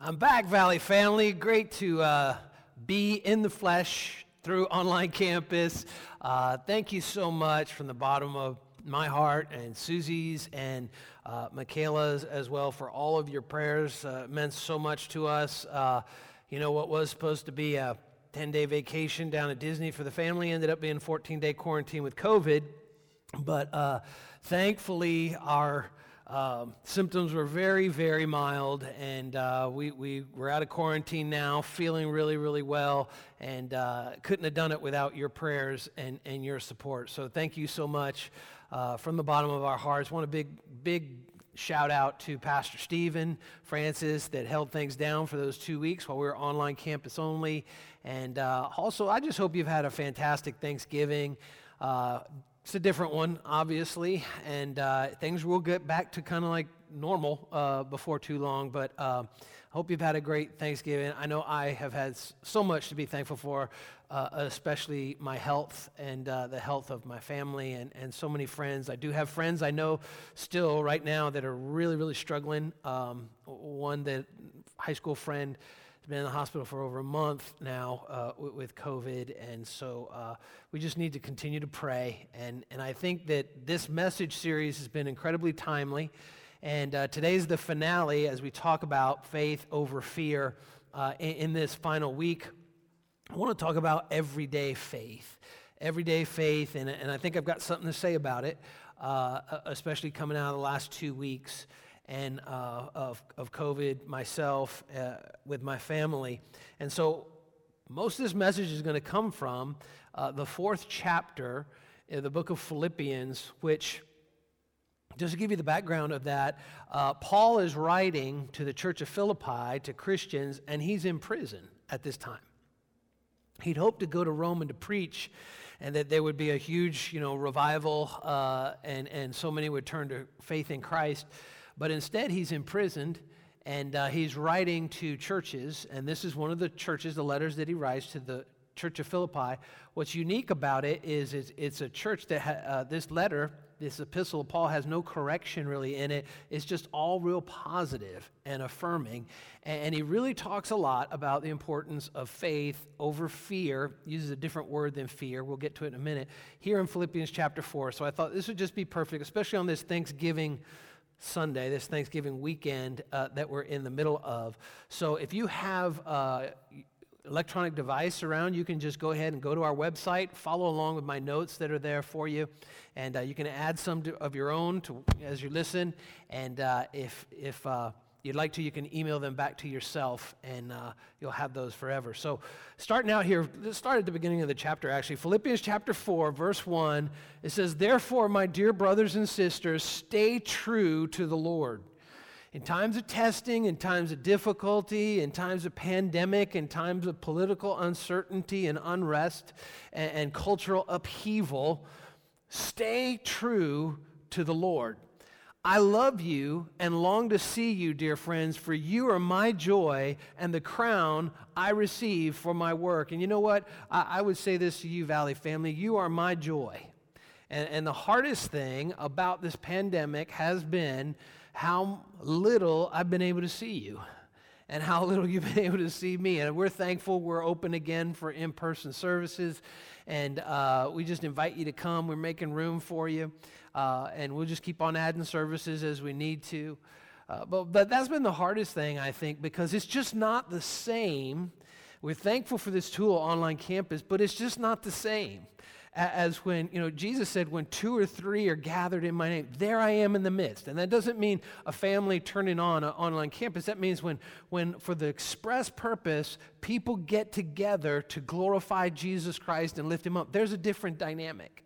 I'm back, Valley family. Great to uh, be in the flesh through online campus. Uh, thank you so much from the bottom of my heart and Susie's and uh, Michaela's as well for all of your prayers. Uh, it meant so much to us. Uh, you know, what was supposed to be a 10 day vacation down at Disney for the family ended up being 14 day quarantine with COVID. But uh, thankfully, our um, symptoms were very, very mild, and uh, we, we were out of quarantine now, feeling really, really well, and uh, couldn't have done it without your prayers and, and your support. So thank you so much uh, from the bottom of our hearts. Want a big, big shout out to Pastor Stephen Francis that held things down for those two weeks while we were online campus only. And uh, also, I just hope you've had a fantastic Thanksgiving. It's a different one, obviously, and uh, things will get back to kind of like normal uh, before too long. But uh, hope you've had a great Thanksgiving. I know I have had so much to be thankful for, uh, especially my health and uh, the health of my family and, and so many friends. I do have friends I know still right now that are really, really struggling. Um, one that high school friend been in the hospital for over a month now uh, with COVID, and so uh, we just need to continue to pray. And, and I think that this message series has been incredibly timely. And uh, today's the finale as we talk about faith over fear uh, in, in, this final week. I want to talk about everyday faith. Everyday faith, and, and I think I've got something to say about it, uh, especially coming out of the last two weeks and uh, of, of COVID myself uh, with my family. And so most of this message is going to come from uh, the fourth chapter in the book of Philippians, which, just to give you the background of that, uh, Paul is writing to the church of Philippi, to Christians, and he's in prison at this time. He'd hoped to go to Rome and to preach, and that there would be a huge, you know, revival, uh, and, and so many would turn to faith in Christ. But instead, he's imprisoned and uh, he's writing to churches. And this is one of the churches, the letters that he writes to the church of Philippi. What's unique about it is it's, it's a church that ha- uh, this letter, this epistle of Paul, has no correction really in it. It's just all real positive and affirming. And, and he really talks a lot about the importance of faith over fear, uses a different word than fear. We'll get to it in a minute. Here in Philippians chapter 4. So I thought this would just be perfect, especially on this Thanksgiving Sunday, this Thanksgiving weekend uh, that we're in the middle of. So if you have uh, electronic device around, you can just go ahead and go to our website, follow along with my notes that are there for you, and uh, you can add some to, of your own to, as you listen. And uh, if if uh, you'd like to, you can email them back to yourself and uh, you'll have those forever. So, starting out here, let's start at the beginning of the chapter actually. Philippians chapter 4, verse 1, it says, Therefore, my dear brothers and sisters, stay true to the Lord. In times of testing, in times of difficulty, in times of pandemic, in times of political uncertainty and unrest and, and cultural upheaval, stay true to the Lord. I love you and long to see you, dear friends, for you are my joy and the crown I receive for my work. And you know what? I, I would say this to you, Valley family you are my joy. And, and the hardest thing about this pandemic has been how little I've been able to see you and how little you've been able to see me. And we're thankful we're open again for in person services. And uh, we just invite you to come. We're making room for you. Uh, and we'll just keep on adding services as we need to. Uh, but, but that's been the hardest thing, I think, because it's just not the same. We're thankful for this tool, online campus, but it's just not the same as when, you know, Jesus said, when two or three are gathered in my name, there I am in the midst. And that doesn't mean a family turning on an online campus. That means when, when for the express purpose, people get together to glorify Jesus Christ and lift him up. There's a different dynamic.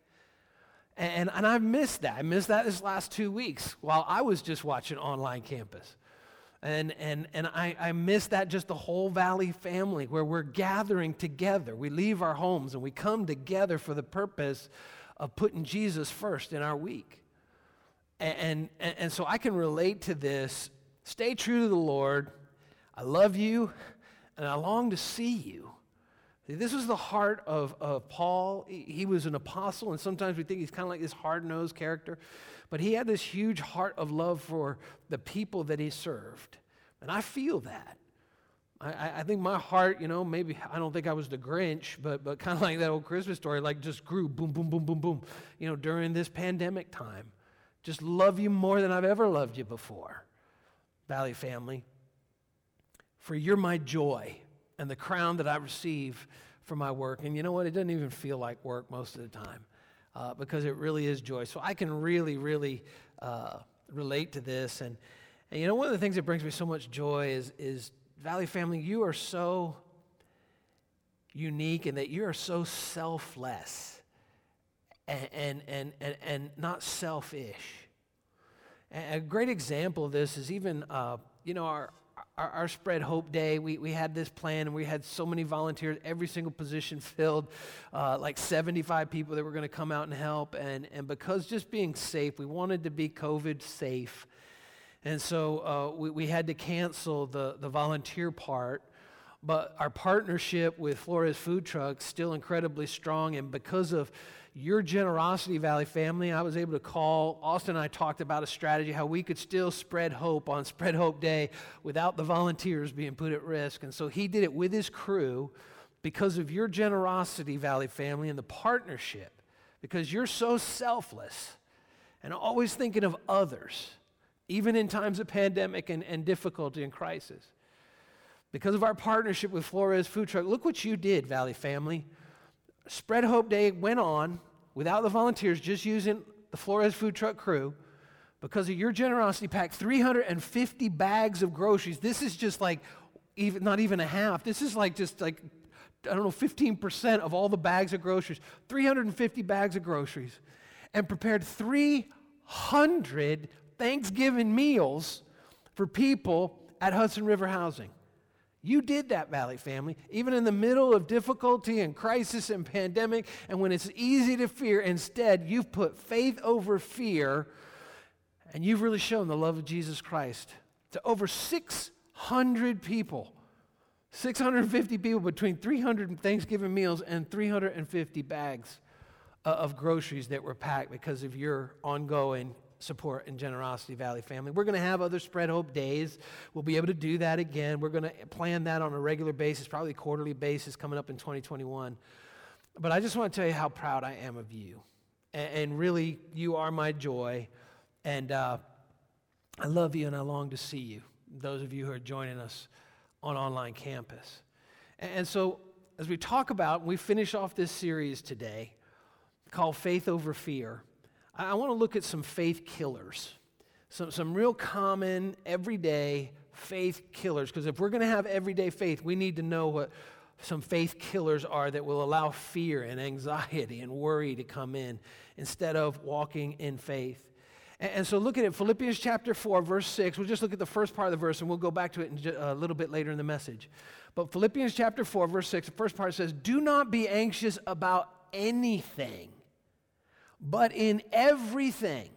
And, and I've missed that. I missed that this last two weeks while I was just watching online campus. And, and, and I, I miss that just the whole Valley family where we're gathering together. We leave our homes and we come together for the purpose of putting Jesus first in our week. And, and, and so I can relate to this. Stay true to the Lord. I love you and I long to see you. This was the heart of, of Paul. He was an apostle, and sometimes we think he's kind of like this hard nosed character, but he had this huge heart of love for the people that he served. And I feel that. I, I think my heart, you know, maybe I don't think I was the Grinch, but, but kind of like that old Christmas story, like just grew boom, boom, boom, boom, boom, you know, during this pandemic time. Just love you more than I've ever loved you before, Valley family. For you're my joy and the crown that I receive for my work. And you know what? It doesn't even feel like work most of the time uh, because it really is joy. So I can really, really uh, relate to this. And, and you know, one of the things that brings me so much joy is, is Valley family, you are so unique in that you are so selfless and, and, and, and, and not selfish. A great example of this is even, uh, you know, our, our, our, Spread Hope Day, we, we had this plan and we had so many volunteers, every single position filled, uh, like 75 people that were going to come out and help. And, and because just being safe, we wanted to be COVID safe. And so uh, we, we had to cancel the, the volunteer part. But our partnership with Flores Food Trucks still incredibly strong. And because of your generosity, Valley family, I was able to call. Austin and I talked about a strategy how we could still spread hope on Spread Hope Day without the volunteers being put at risk. And so he did it with his crew because of your generosity, Valley family, and the partnership, because you're so selfless and always thinking of others even in times of pandemic and, and difficulty and crisis. Because of our partnership with Flores Food Truck, look what you did, Valley family. Spread Hope Day went on without the volunteers, just using the Flores Food Truck crew. Because of your generosity, packed 350 bags of groceries. This is just like even not even a half. This is like just like I don't know 15% of all the bags of groceries. 350 bags of groceries, and prepared 300 Thanksgiving meals for people at Hudson River Housing. You did that, Valley family, even in the middle of difficulty and crisis and pandemic, and when it's easy to fear, instead, you've put faith over fear, and you've really shown the love of Jesus Christ to over 600 people. 650 people between 300 Thanksgiving meals and 350 bags uh, of groceries that were packed because of your ongoing support and generosity valley family. We're going to have other spread hope days. We'll be able to do that again. We're going to plan that on a regular basis probably quarterly basis coming up in 2021 but i just want to tell you how proud i am of you. And, and really you are my joy. And uh, i love you and i long to see you those of you who are joining us on online campus. And, and so as we talk about we finish off this series today called faith over fear I want to look at some faith killers, some, some real common, everyday faith killers. Because if we're going to have everyday faith, we need to know what some faith killers are that will allow fear and anxiety and worry to come in instead of walking in faith. And, and so look at it Philippians chapter 4, verse 6. We'll just look at the first part of the verse and we'll go back to it a little bit later in the message. But Philippians chapter 4, verse 6, the first part says, Do not be anxious about anything but in everything.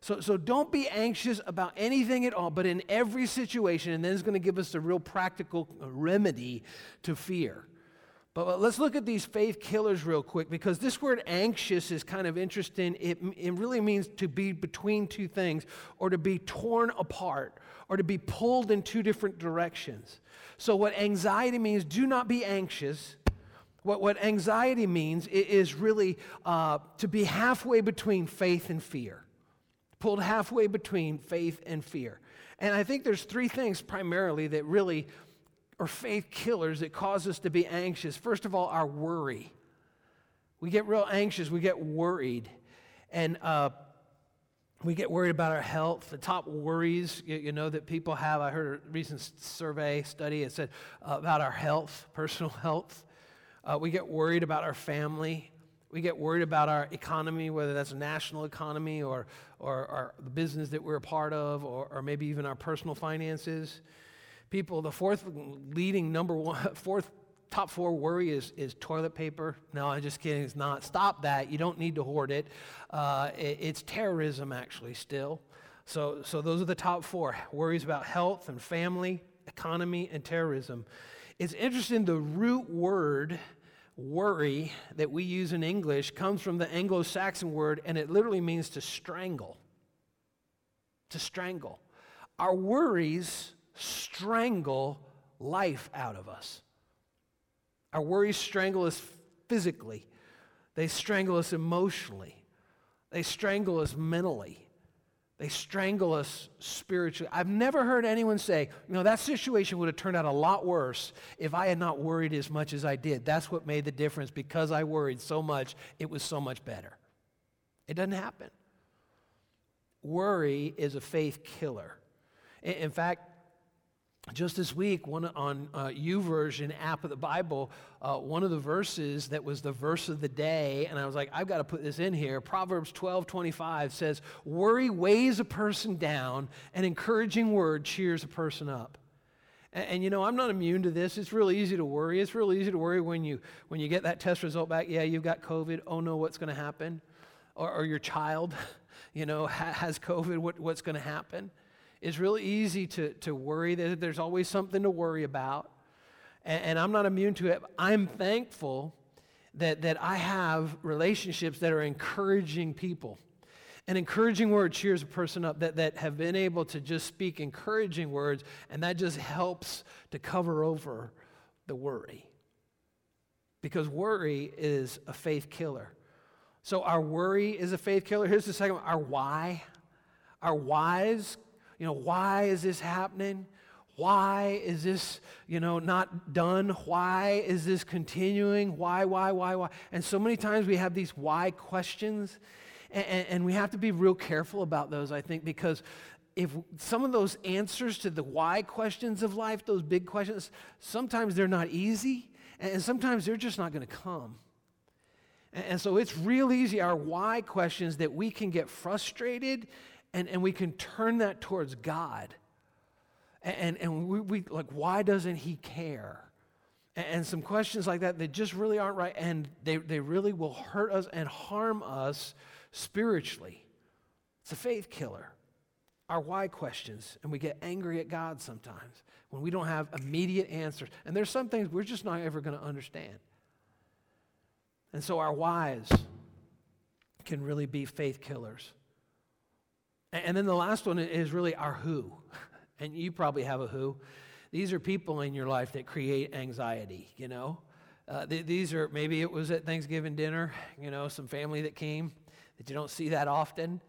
So, so don't be anxious about anything at all, but in every situation. And then it's going to give us a real practical remedy to fear. But let's look at these faith killers real quick because this word anxious is kind of interesting. It, it really means to be between two things or to be torn apart or to be pulled in two different directions. So, what anxiety means, do not be anxious what, what anxiety means is really uh, to be halfway between faith and fear, pulled halfway between faith and fear. And I think there's three things primarily that really are faith killers that cause us to be anxious. First of all, our worry. We get real anxious, we get worried. And uh, we get worried about our health. The top worries, you, you, know, that people have. I heard a recent survey study. It said uh, about our health, personal health. Uh, we get worried about our family. We get worried about our economy, whether that's a national economy or, or, or the business that we're a part of, or, or maybe even our personal finances. People, the fourth leading number one, fourth top four worry is, is toilet paper. No, I'm just kidding. It's not. Stop that. You don't need to hoard it. Uh, it it's terrorism, actually, still. So, so those are the top four worries about health and family, economy, and terrorism. It's interesting, the root word worry that we use in English comes from the Anglo Saxon word, and it literally means to strangle. To strangle. Our worries strangle life out of us. Our worries strangle us physically, they strangle us emotionally, they strangle us mentally. They strangle us spiritually. I've never heard anyone say, you know, that situation would have turned out a lot worse if I had not worried as much as I did. That's what made the difference. Because I worried so much, it was so much better. It doesn't happen. Worry is a faith killer. In fact, just this week, one on uh, YouVersion app of the Bible, uh, one of the verses that was the verse of the day, and I was like, I've got to put this in here. Proverbs 12 25 says, Worry weighs a person down, an encouraging word cheers a person up. And, and, you know, I'm not immune to this. It's really easy to worry. It's really easy to worry when you, when you get that test result back. Yeah, you've got COVID. Oh no, what's going to happen? Or, or your child, you know, has COVID. What, what's going to happen? It's really easy to, to worry that there's always something to worry about. And, and I'm not immune to it. I'm thankful that, that I have relationships that are encouraging people. An encouraging word cheers a person up that, that have been able to just speak encouraging words, and that just helps to cover over the worry. Because worry is a faith killer. So our worry is a faith killer. Here's the second one our why. Our whys you know, why is this happening? Why is this, you know, not done? Why is this continuing? Why, why, why, why? And so many times we have these why questions, and, and we have to be real careful about those, I think, because if some of those answers to the why questions of life, those big questions, sometimes they're not easy, and sometimes they're just not going to come. And so it's real easy, our why questions, that we can get frustrated and, and we can turn that towards God. And, and we, we like, why doesn't He care? And, and some questions like that that just really aren't right, and they, they really will hurt us and harm us spiritually. It's a faith killer. Our why questions, and we get angry at God sometimes when we don't have immediate answers. And there's some things we're just not ever going to understand. And so our whys can really be faith killers. And then the last one is really our who. And you probably have a who. These are people in your life that create anxiety, you know? Uh, th- these are, maybe it was at Thanksgiving dinner, you know, some family that came that you don't see that often.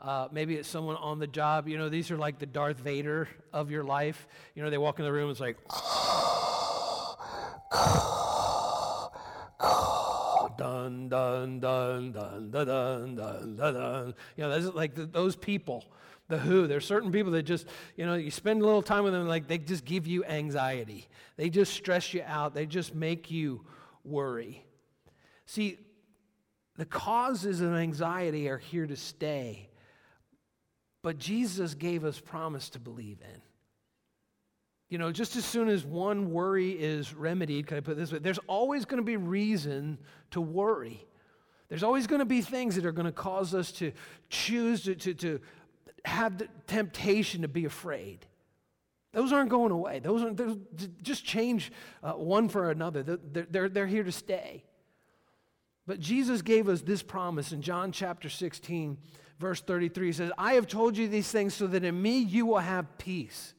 Uh, maybe it's someone on the job. You know, these are like the Darth Vader of your life. You know, they walk in the room, it's like, dun dun dun dun dun dun dun dun. dun. You know, that's like the, those people, the Who. There's certain people that just, you know, you spend a little time with them, like they just give you anxiety. They just stress you out. They just make you worry. See, the causes of anxiety are here to stay, but Jesus gave us promise to believe in. You know, just as soon as one worry is remedied, can I put this way? There's always going to be reason to worry. There's always going to be things that are going to cause us to choose to, to, to have the temptation to be afraid. Those aren't going away. Those aren't, just change uh, one for another. They're, they're, they're here to stay. But Jesus gave us this promise in John chapter 16, verse 33. He says, I have told you these things so that in me you will have peace.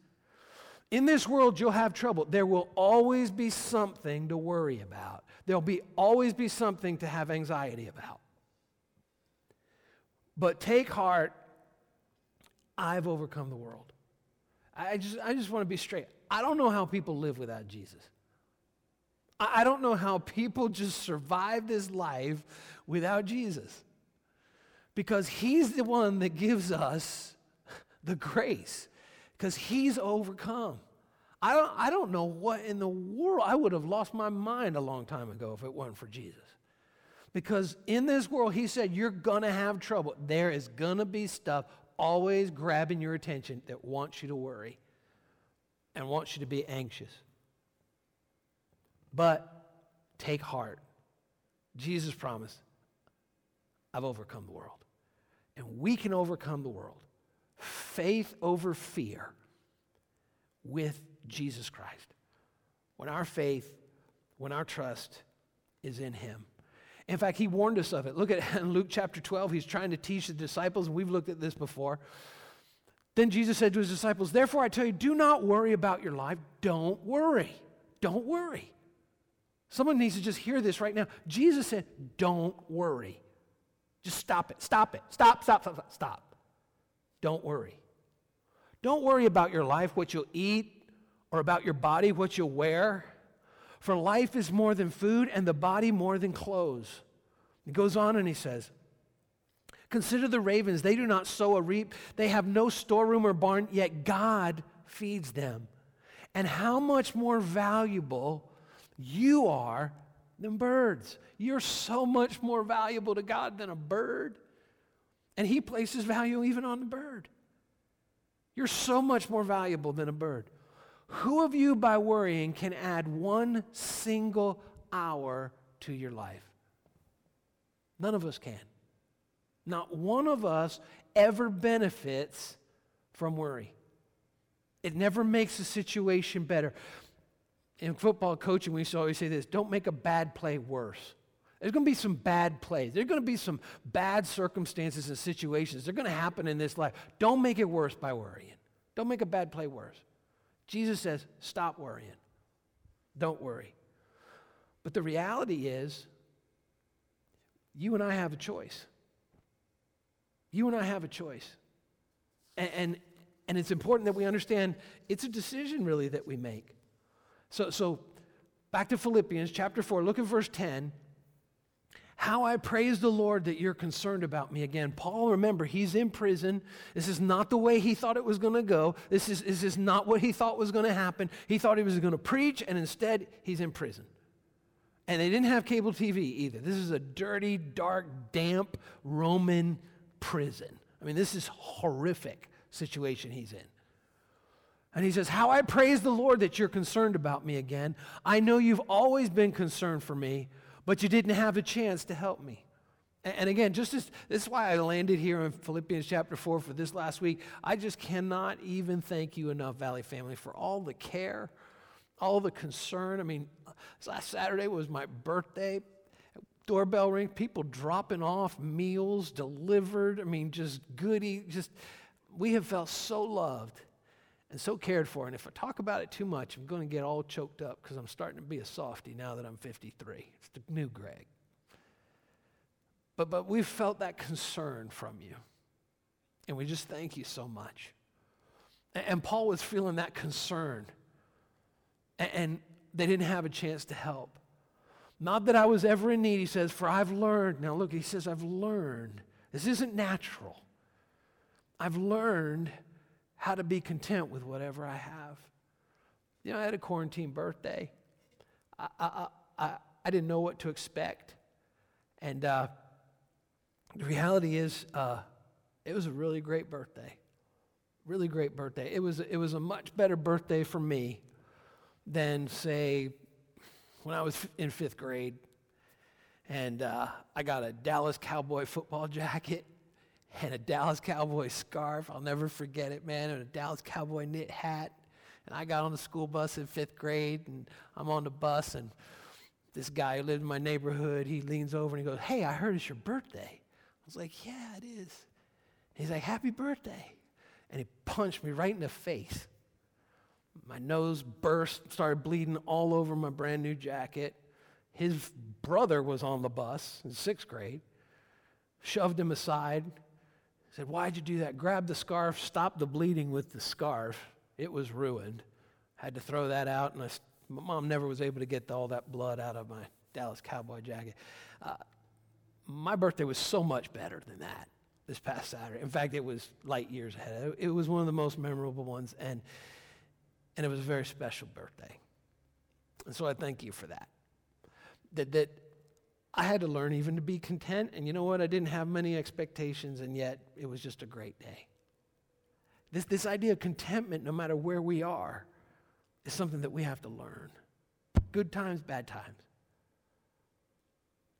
In this world, you'll have trouble. There will always be something to worry about. There'll be always be something to have anxiety about. But take heart, I've overcome the world. I just, I just want to be straight. I don't know how people live without Jesus. I don't know how people just survive this life without Jesus. Because he's the one that gives us the grace because he's overcome. I don't, I don't know what in the world, I would have lost my mind a long time ago if it wasn't for Jesus. Because in this world, he said, you're going to have trouble. There is going to be stuff always grabbing your attention that wants you to worry and wants you to be anxious. But take heart. Jesus promised, I've overcome the world. And we can overcome the world faith over fear with Jesus Christ. When our faith, when our trust is in Him. In fact, He warned us of it. Look at in Luke chapter 12, He's trying to teach the disciples, and we've looked at this before. Then Jesus said to his disciples, Therefore I tell you, do not worry about your life. Don't worry. Don't worry. Someone needs to just hear this right now. Jesus said, Don't worry. Just stop it. Stop it. Stop, stop, stop, stop. Don't worry. Don't worry about your life, what you'll eat, or about your body, what you'll wear. For life is more than food, and the body more than clothes. He goes on and he says, Consider the ravens. They do not sow or reap, they have no storeroom or barn, yet God feeds them. And how much more valuable you are than birds. You're so much more valuable to God than a bird. And He places value even on the bird. You're so much more valuable than a bird. Who of you, by worrying, can add one single hour to your life? None of us can. Not one of us ever benefits from worry. It never makes the situation better. In football coaching, we used to always say this don't make a bad play worse. There's going to be some bad plays. There's going to be some bad circumstances and situations. They're going to happen in this life. Don't make it worse by worrying. Don't make a bad play worse. Jesus says, stop worrying. Don't worry. But the reality is, you and I have a choice. You and I have a choice. And, and, and, it's important that we understand it's a decision, really, that we make. So, so back to Philippians chapter 4, look at verse 10. How I praise the Lord that you're concerned about me again. Paul, remember, he's in prison. This is not the way he thought it was going to go. This is, this is not what he thought was going to happen. He thought he was going to preach, and instead, he's in prison. And they didn't have cable TV either. This is a dirty, dark, damp Roman prison. I mean, this is horrific situation he's in. And he says, How I praise the Lord that you're concerned about me again. I know you've always been concerned for me, but you didn't have a chance to help me. And again, just as, this is why I landed here in Philippians chapter 4 for this last week. I just cannot even thank you enough, Valley family, for all the care, all the concern. I mean, last Saturday was my birthday doorbell ring, people dropping off meals delivered. I mean, just goody. Just we have felt so loved and so cared for. And if I talk about it too much, I'm going to get all choked up because I'm starting to be a softy now that I'm 53. It's the new Greg. But but we've felt that concern from you, and we just thank you so much. And, and Paul was feeling that concern, and, and they didn't have a chance to help. Not that I was ever in need, he says, for I've learned. Now look, he says, I've learned. This isn't natural. I've learned how to be content with whatever I have. You know, I had a quarantine birthday. I, I, I, I didn't know what to expect. And uh, the reality is, uh, it was a really great birthday. Really great birthday. It was, it was a much better birthday for me than, say, when I was in fifth grade, and uh, I got a Dallas Cowboy football jacket and a Dallas Cowboy scarf. I'll never forget it, man, and a Dallas Cowboy knit hat. And I got on the school bus in fifth grade, and I'm on the bus, and this guy who lived in my neighborhood, he leans over and he goes, Hey, I heard it's your birthday. I was like, Yeah, it is. He's like, Happy birthday. And he punched me right in the face. My nose burst, started bleeding all over my brand new jacket. His brother was on the bus in sixth grade, shoved him aside, said, Why'd you do that? Grabbed the scarf, stopped the bleeding with the scarf. It was ruined. Had to throw that out, and I, my mom never was able to get all that blood out of my Dallas Cowboy jacket. Uh, my birthday was so much better than that this past Saturday. In fact, it was light years ahead. It was one of the most memorable ones. And and it was a very special birthday. And so I thank you for that. That, that I had to learn even to be content. And you know what? I didn't have many expectations, and yet it was just a great day. This, this idea of contentment, no matter where we are, is something that we have to learn. Good times, bad times.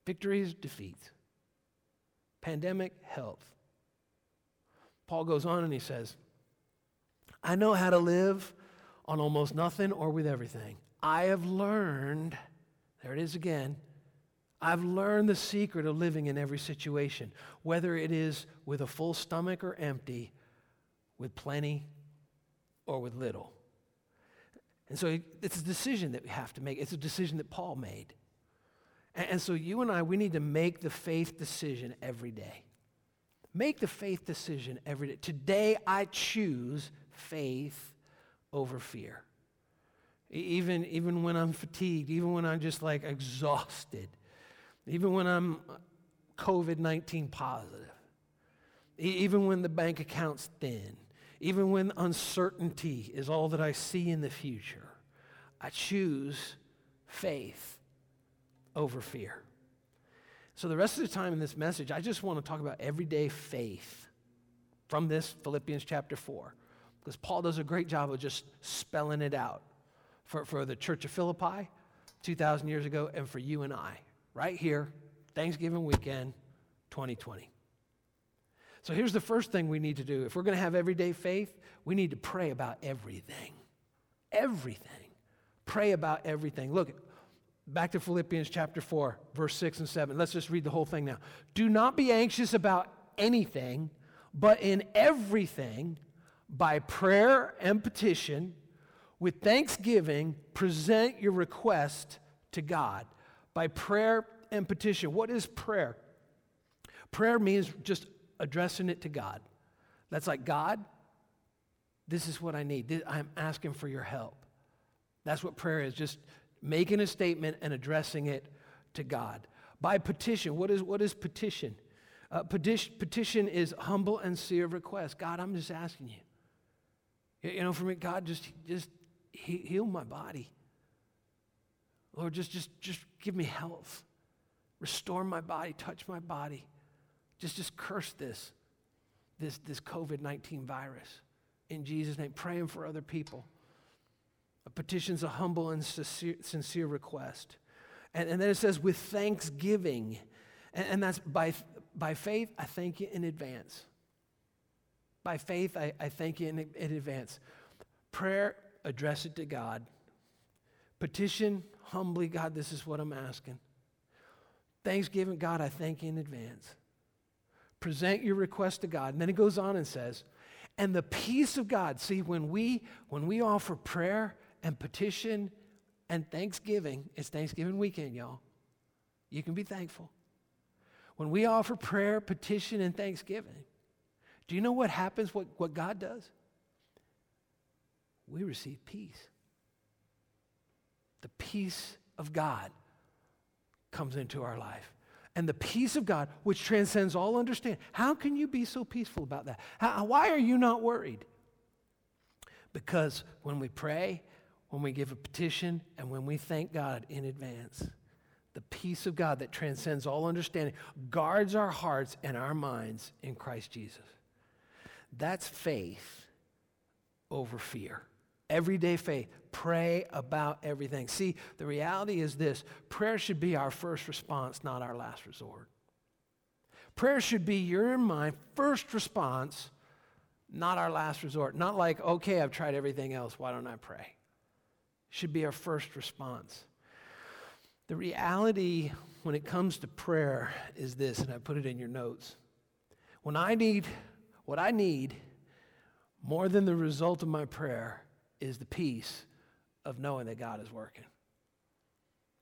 Victories, defeats. Pandemic, health. Paul goes on and he says, I know how to live on almost nothing or with everything. I have learned, there it is again, I've learned the secret of living in every situation, whether it is with a full stomach or empty, with plenty or with little. And so it's a decision that we have to make. It's a decision that Paul made. And, so you and I, we need to make the faith decision every day. Make the faith decision every day. Today, I choose faith over fear. Even, even when I'm fatigued, even when I'm just like exhausted, even when I'm COVID 19 positive, even when the bank account's thin, even when uncertainty is all that I see in the future, I choose faith over fear. So, the rest of the time in this message, I just want to talk about everyday faith from this Philippians chapter 4, because Paul does a great job of just spelling it out for, for the church of Philippi 2,000 years ago and for you and I, right here, Thanksgiving weekend 2020. So here's the first thing we need to do. If we're going to have everyday faith, we need to pray about everything. Everything. Pray about everything. Look, back to Philippians chapter 4, verse 6 and 7. Let's just read the whole thing now. Do not be anxious about anything, but in everything, by prayer and petition, with thanksgiving, present your request to God. By prayer and petition. What is prayer? Prayer means just addressing it to God. That's like, God, this is what I need. I'm asking for your help. That's what prayer is, just making a statement and addressing it to God. By petition, what is, what is petition? Uh, petition? Petition is humble and sincere request. God, I'm just asking you. You know, for me, God, just, just heal my body. Lord, just, just, just give me health. Restore my body, touch my body. Just, just curse this, this, this COVID 19 virus. In Jesus' name, praying for other people. A petition's a humble and sincere, sincere request. And, and, then it says, with thanksgiving. And, and, that's by, by faith, I thank you in advance. By faith, I, I thank you in, in advance. Prayer, address it to God. Petition, humbly, God, this is what I'm asking. Thanksgiving, God, I thank you in advance present your request to God. And then it goes on and says, and the peace of God. See, when we when we offer prayer and petition and thanksgiving, it's Thanksgiving weekend, y'all. You can be thankful. When we offer prayer, petition, and thanksgiving, do you know what happens, what, what God does? We receive peace. The peace of God comes into our life and the peace of God, which transcends all understanding. How can you be so peaceful about that? How, why are you not worried? Because when we pray, when we give a petition, and when we thank God in advance, the peace of God that transcends all understanding guards our hearts and our minds in Christ Jesus. That's faith over fear. Everyday faith. Pray about everything. See, the reality is this prayer should be our first response, not our last resort. Prayer should be your and my first response, not our last resort. Not like, okay, I've tried everything else, why don't I pray? Should be our first response. The reality when it comes to prayer is this, and I put it in your notes. When I need, what I need more than the result of my prayer is the peace of knowing that God is working.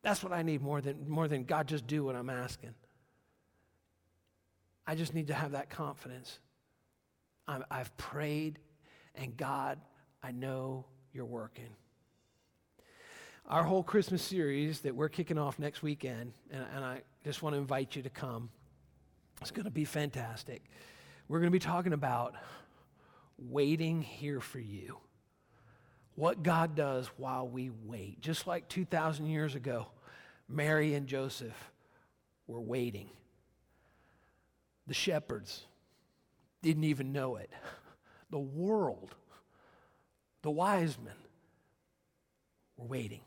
That's what I need more than, more than God just do what I'm asking. I just need to have that confidence. i have prayed, and God, I know you're working. Our whole Christmas series that we're kicking off next weekend, and, and I just want to invite you to come. It's going to be fantastic. We're going to be talking about waiting here for you what God does while we wait. Just like 2,000 years ago, Mary and Joseph were waiting. The shepherds didn't even know it. The world, the wise men, were waiting.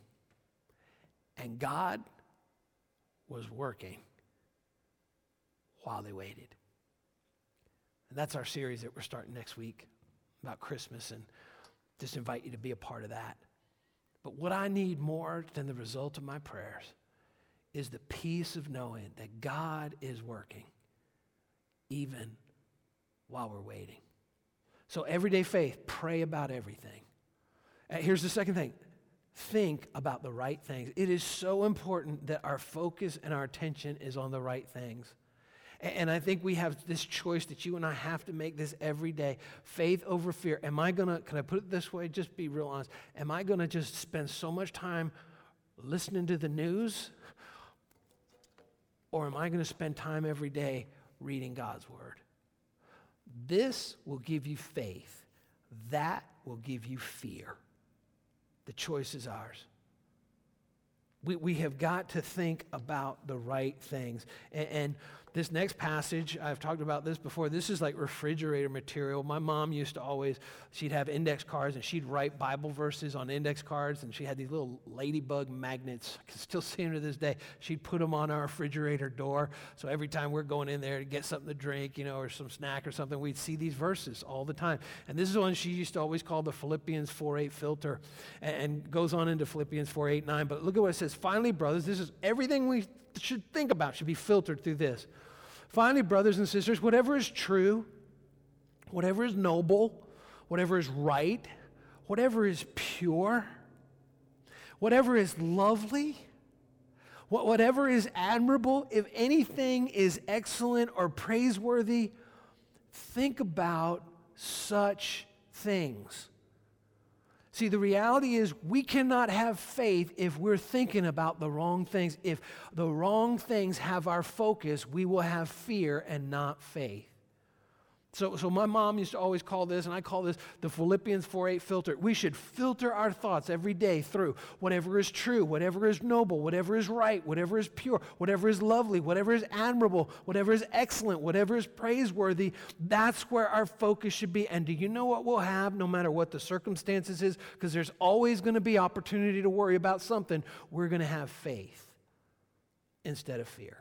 And God was working while they waited. And that's our series that we're starting next week about Christmas and just invite you to be a part of that. But what I need more than the result of my prayers is the peace of knowing that God is working even while we're waiting. So, everyday faith, pray about everything. And here's the second thing think about the right things. It is so important that our focus and our attention is on the right things. And I think we have this choice that you and I have to make this every day faith over fear. Am I going to, can I put it this way? Just be real honest. Am I going to just spend so much time listening to the news? Or am I going to spend time every day reading God's word? This will give you faith, that will give you fear. The choice is ours. We, we have got to think about the right things. And, and this next passage, I've talked about this before. This is like refrigerator material. My mom used to always, she'd have index cards and she'd write Bible verses on index cards, and she had these little ladybug magnets. I can still see them to this day. She'd put them on our refrigerator door. So every time we're going in there to get something to drink, you know, or some snack or something, we'd see these verses all the time. And this is one she used to always call the Philippians 4 8 filter, and, and goes on into Philippians 4 8 9. But look at what it says. Finally, brothers, this is everything we should think about should be filtered through this. Finally, brothers and sisters, whatever is true, whatever is noble, whatever is right, whatever is pure, whatever is lovely, whatever is admirable, if anything is excellent or praiseworthy, think about such things. See, the reality is we cannot have faith if we're thinking about the wrong things. If the wrong things have our focus, we will have fear and not faith. So, so my mom used to always call this, and I call this the Philippians 4.8 filter. We should filter our thoughts every day through whatever is true, whatever is noble, whatever is right, whatever is pure, whatever is lovely, whatever is admirable, whatever is excellent, whatever is praiseworthy. That's where our focus should be. And do you know what we'll have no matter what the circumstances is? Because there's always going to be opportunity to worry about something. We're going to have faith instead of fear.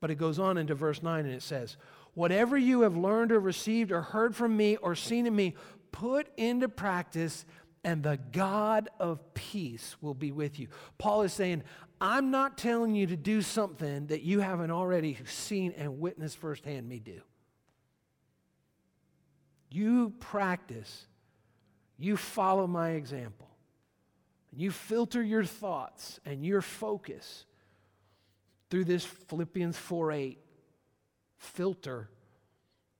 But it goes on into verse 9 and it says, Whatever you have learned or received or heard from me or seen in me, put into practice, and the God of peace will be with you. Paul is saying, I'm not telling you to do something that you haven't already seen and witnessed firsthand me do. You practice, you follow my example, you filter your thoughts and your focus through this Philippians 4 8 filter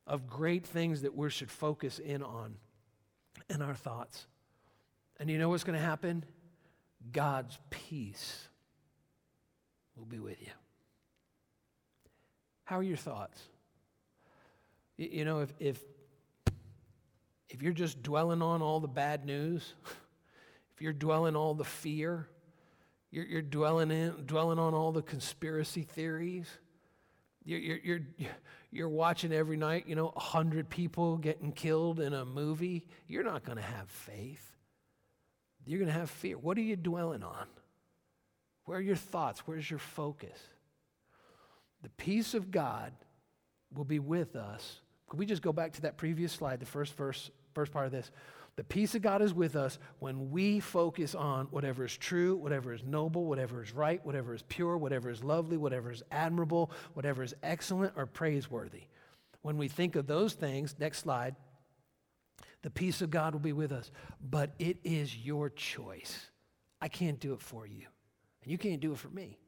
of great things that we should focus in on in our thoughts. And you know what's going to happen? God's peace will be with you. How are your thoughts? You know, if, if, if you're just dwelling on all the bad news, if you're dwelling all the fear, you're, you're dwelling, in, dwelling on all the conspiracy theories, you're, you're, you're, you're watching every night, you know, 100 people getting killed in a movie. You're not going to have faith. You're going to have fear. What are you dwelling on? Where are your thoughts? Where's your focus? The peace of God will be with us. Could we just go back to that previous slide, the first verse, first part of this? The peace of God is with us when we focus on whatever is true, whatever is noble, whatever is right, whatever is pure, whatever is lovely, whatever is admirable, whatever is excellent or praiseworthy. When we think of those things, next slide, the peace of God will be with us. But it is your choice. I can't do it for you, and you can't do it for me.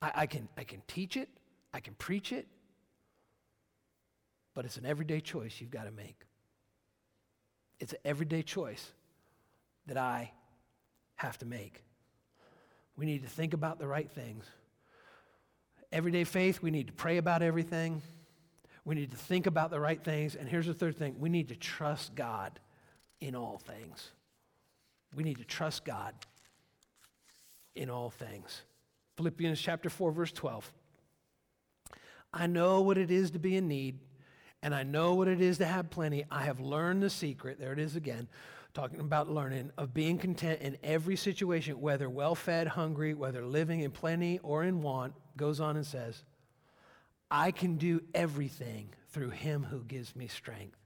I, I can, I can teach it, I can preach it, but it's an everyday choice you've got to make. It's an everyday choice that I have to make. We need to think about the right things. Everyday faith, we need to pray about everything. We need to think about the right things. And here's the third thing we need to trust God in all things. We need to trust God in all things. Philippians chapter 4, verse 12. I know what it is to be in need and I know what it is to have plenty. I have learned the secret, there it is again, talking about learning, of being content in every situation, whether well fed, hungry, whether living in plenty or in want, goes on and says, I can do everything through him who gives me strength.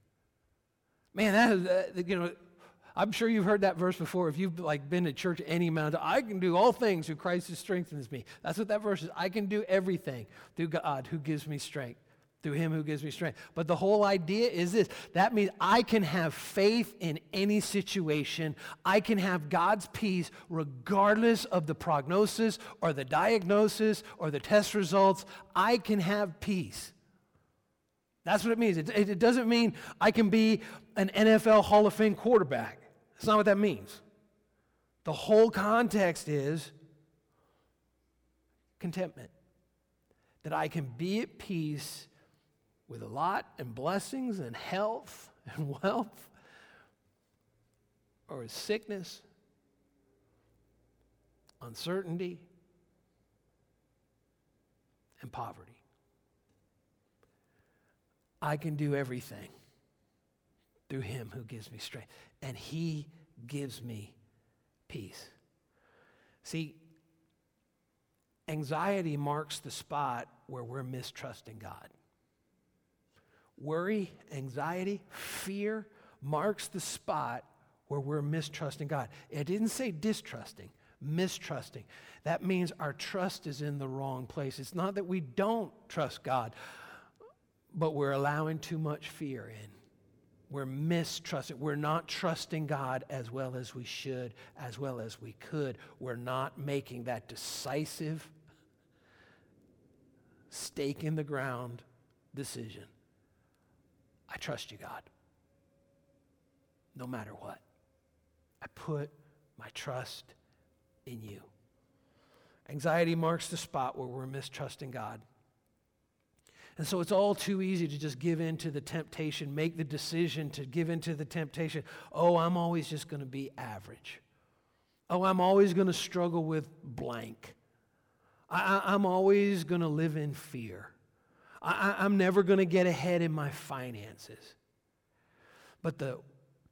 Man, that is, uh, you know, I'm sure you've heard that verse before. If you've like been to church any amount of I can do all things through Christ who strengthens me. That's what that verse is. I can do everything through God who gives me strength. Through him who gives me strength. But the whole idea is this that means I can have faith in any situation. I can have God's peace regardless of the prognosis or the diagnosis or the test results. I can have peace. That's what it means. It, it, doesn't mean I can be an NFL Hall of Fame quarterback. That's not what that means. The whole context is contentment. That I can be at peace with a lot and blessings and health and wealth or sickness, uncertainty, and poverty. I can do everything through him who gives me strength. And he gives me peace. See, anxiety marks the spot where we're mistrusting God. Worry, anxiety, fear marks the spot where we're mistrusting God. It didn't say distrusting, mistrusting. That means our trust is in the wrong place. It's not that we don't trust God, but we're allowing too much fear in. We're mistrusting. We're not trusting God as well as we should, as well as we could. We're not making that decisive stake in the ground decision. I trust you, God. No matter what. I put my trust in you. Anxiety marks the spot where we're mistrusting God. And so it's all too easy to just give in to the temptation, make the decision to give in to the temptation. Oh, I'm always just going to be average. Oh, I'm always going to struggle with blank. I, am always going to live in fear. I, I'm never going to get ahead in my finances. But the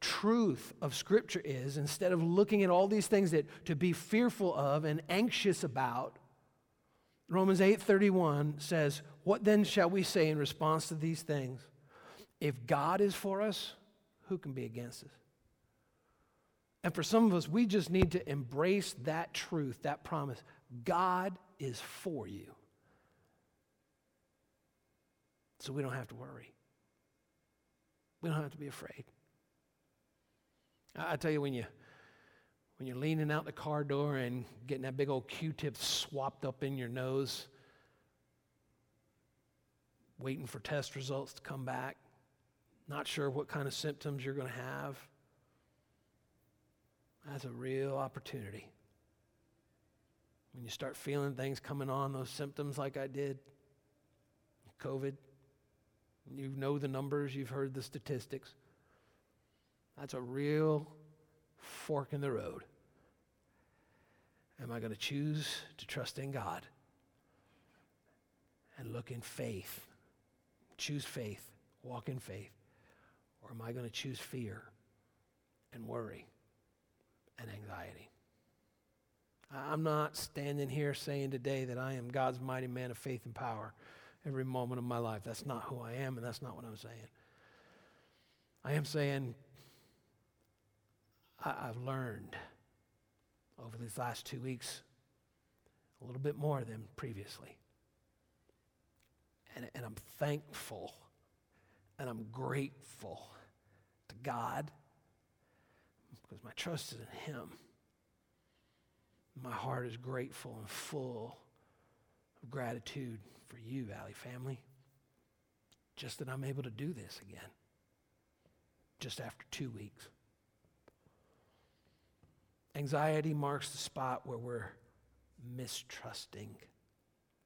truth of Scripture is instead of looking at all these things that to be fearful of and anxious about, Romans 8:31 says, "What then shall we say in response to these things? If God is for us, who can be against us?" And for some of us, we just need to embrace that truth, that promise. God is for you so we don't have to worry. We don't have to be afraid. I, I tell you, when you when you're leaning out the car door and getting that big old Q-tip swapped up in your nose, waiting for test results to come back, not sure what kind of symptoms you're going to have. That's a real opportunity. When you start feeling things coming on, those symptoms like I did, COVID, you know the numbers, you've heard the statistics. That's a real fork in the road. Am I going to choose to trust in God and look in faith? Choose faith, walk in faith. Or am I going to choose fear and worry and anxiety? I'm not standing here saying today that I am God's mighty man of faith and power every moment of my life. That's not who I am, and that's not what I'm saying. I am saying I, have learned over these last two weeks a little bit more than previously. And, and I'm thankful and I'm grateful to God because my trust is in Him. My heart is grateful and full of gratitude for you, Valley family. Just that I'm able to do this again, just after two weeks. Anxiety marks the spot where we're mistrusting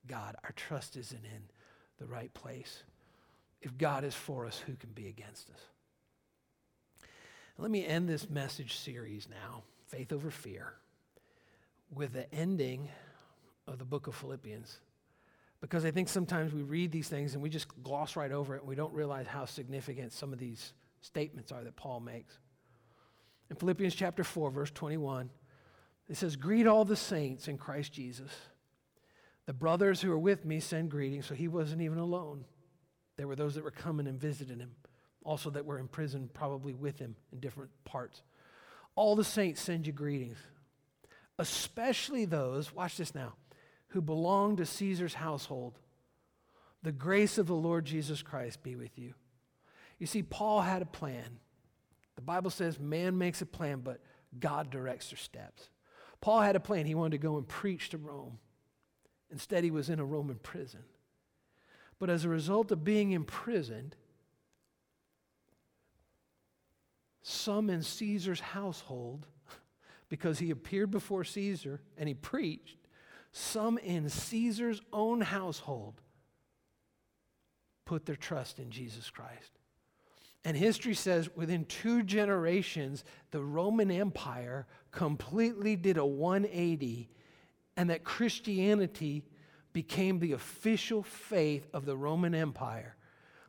God. Our trust isn't in the right place. If God is for us, who can be against us? Let me end this message series now, Faith Over Fear, with the ending of the book of Philippians. Because I think sometimes we read these things and we just gloss right over it and we don't realize how significant some of these statements are that Paul makes. In Philippians chapter 4, verse 21, it says, Greet all the saints in Christ Jesus. The brothers who are with me send greetings. So he wasn't even alone. There were those that were coming and visiting him, also that were in prison, probably with him in different parts. All the saints send you greetings, especially those, watch this now, who belong to Caesar's household. The grace of the Lord Jesus Christ be with you. You see, Paul had a plan. The Bible says man makes a plan, but God directs their steps. Paul had a plan. He wanted to go and preach to Rome. Instead, he was in a Roman prison. But as a result of being imprisoned, some in Caesar's household, because he appeared before Caesar and he preached, some in Caesar's own household put their trust in Jesus Christ. And history says within two generations, the Roman Empire completely did a 180, and that Christianity became the official faith of the Roman Empire.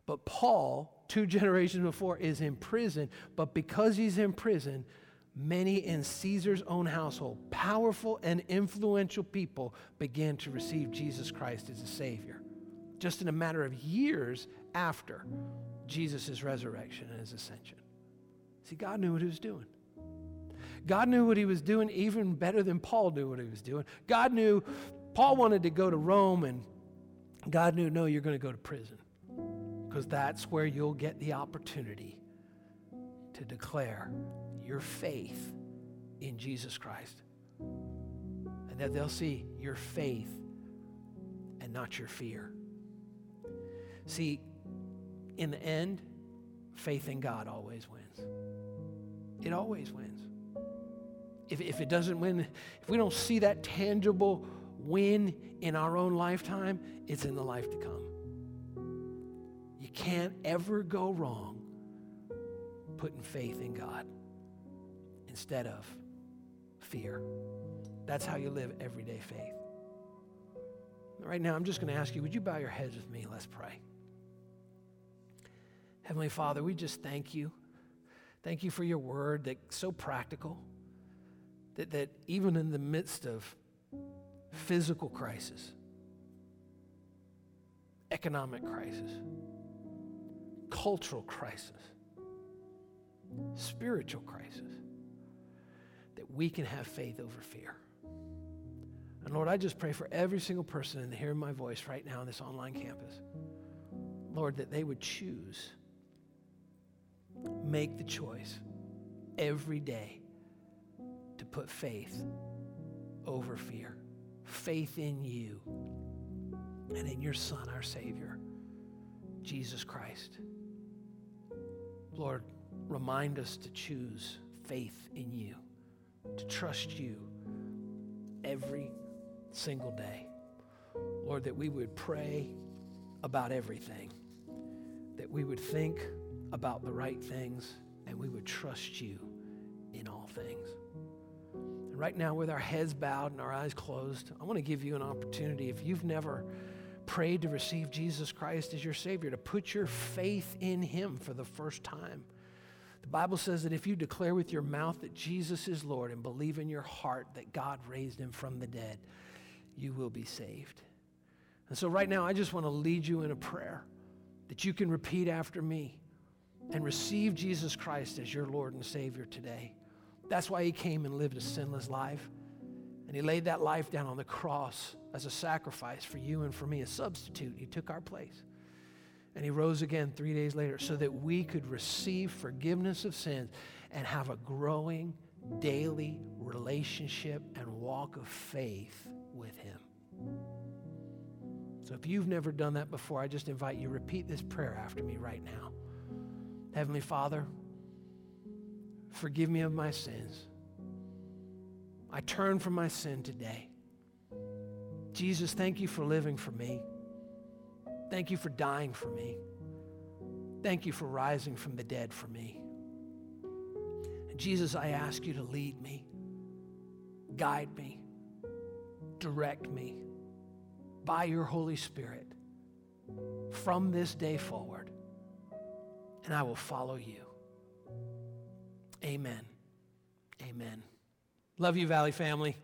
But Paul, two generations before, is in prison. But because he's in prison, many in Caesar's own household, powerful and influential people, began to receive Jesus Christ as a Savior. Just in a matter of years after Jesus' resurrection and his ascension. See, God knew what he was doing. God knew what he was doing even better than Paul knew what he was doing. God knew Paul wanted to go to Rome, and God knew, no, you're going to go to prison because that's where you'll get the opportunity to declare your faith in Jesus Christ. And that they'll see your faith and not your fear. See, in the end, faith in God always wins. It always wins. If, if it doesn't win, if we don't see that tangible win in our own lifetime, it's in the life to come. You can't ever go wrong putting faith in God instead of fear. That's how you live everyday faith. Right now, I'm just going to ask you would you bow your heads with me? Let's pray. Heavenly Father, we just thank you. Thank you for your word that's so practical, that, that even in the midst of physical crisis, economic crisis, cultural crisis, spiritual crisis, that we can have faith over fear. And Lord, I just pray for every single person in the hearing my voice right now on this online campus. Lord, that they would choose make the choice every day to put faith over fear, faith in you and in your Son, our Savior, Jesus Christ. Lord, remind us to choose faith in you, to trust you every single day. Lord, that we would pray about everything, that we would think about the right things, and we would trust you in all things. And right now, with our heads bowed and our eyes closed, I want to give you an opportunity. If you've never prayed to receive Jesus Christ as your Savior, to put your faith in Him for the first time. The Bible says that if you declare with your mouth that Jesus is Lord and believe in your heart that God raised him from the dead, you will be saved. And so, right now, I just want to lead you in a prayer that you can repeat after me and receive Jesus Christ as your Lord and Savior today. That's why he came and lived a sinless life. And he laid that life down on the cross as a sacrifice for you and for me, a substitute. He took our place. And he rose again three days later so that we could receive forgiveness of sins and have a growing daily relationship and walk of faith with him. So if you've never done that before, I just invite you repeat this prayer after me right now. Heavenly Father, forgive me of my sins. I turn from my sin today. Jesus, thank you for living for me. Thank you for dying for me. Thank you for rising from the dead for me. And Jesus, I ask you to lead me, guide me, direct me by your Holy Spirit from this day forward and I will follow you. Amen. Amen. Love you, Valley family.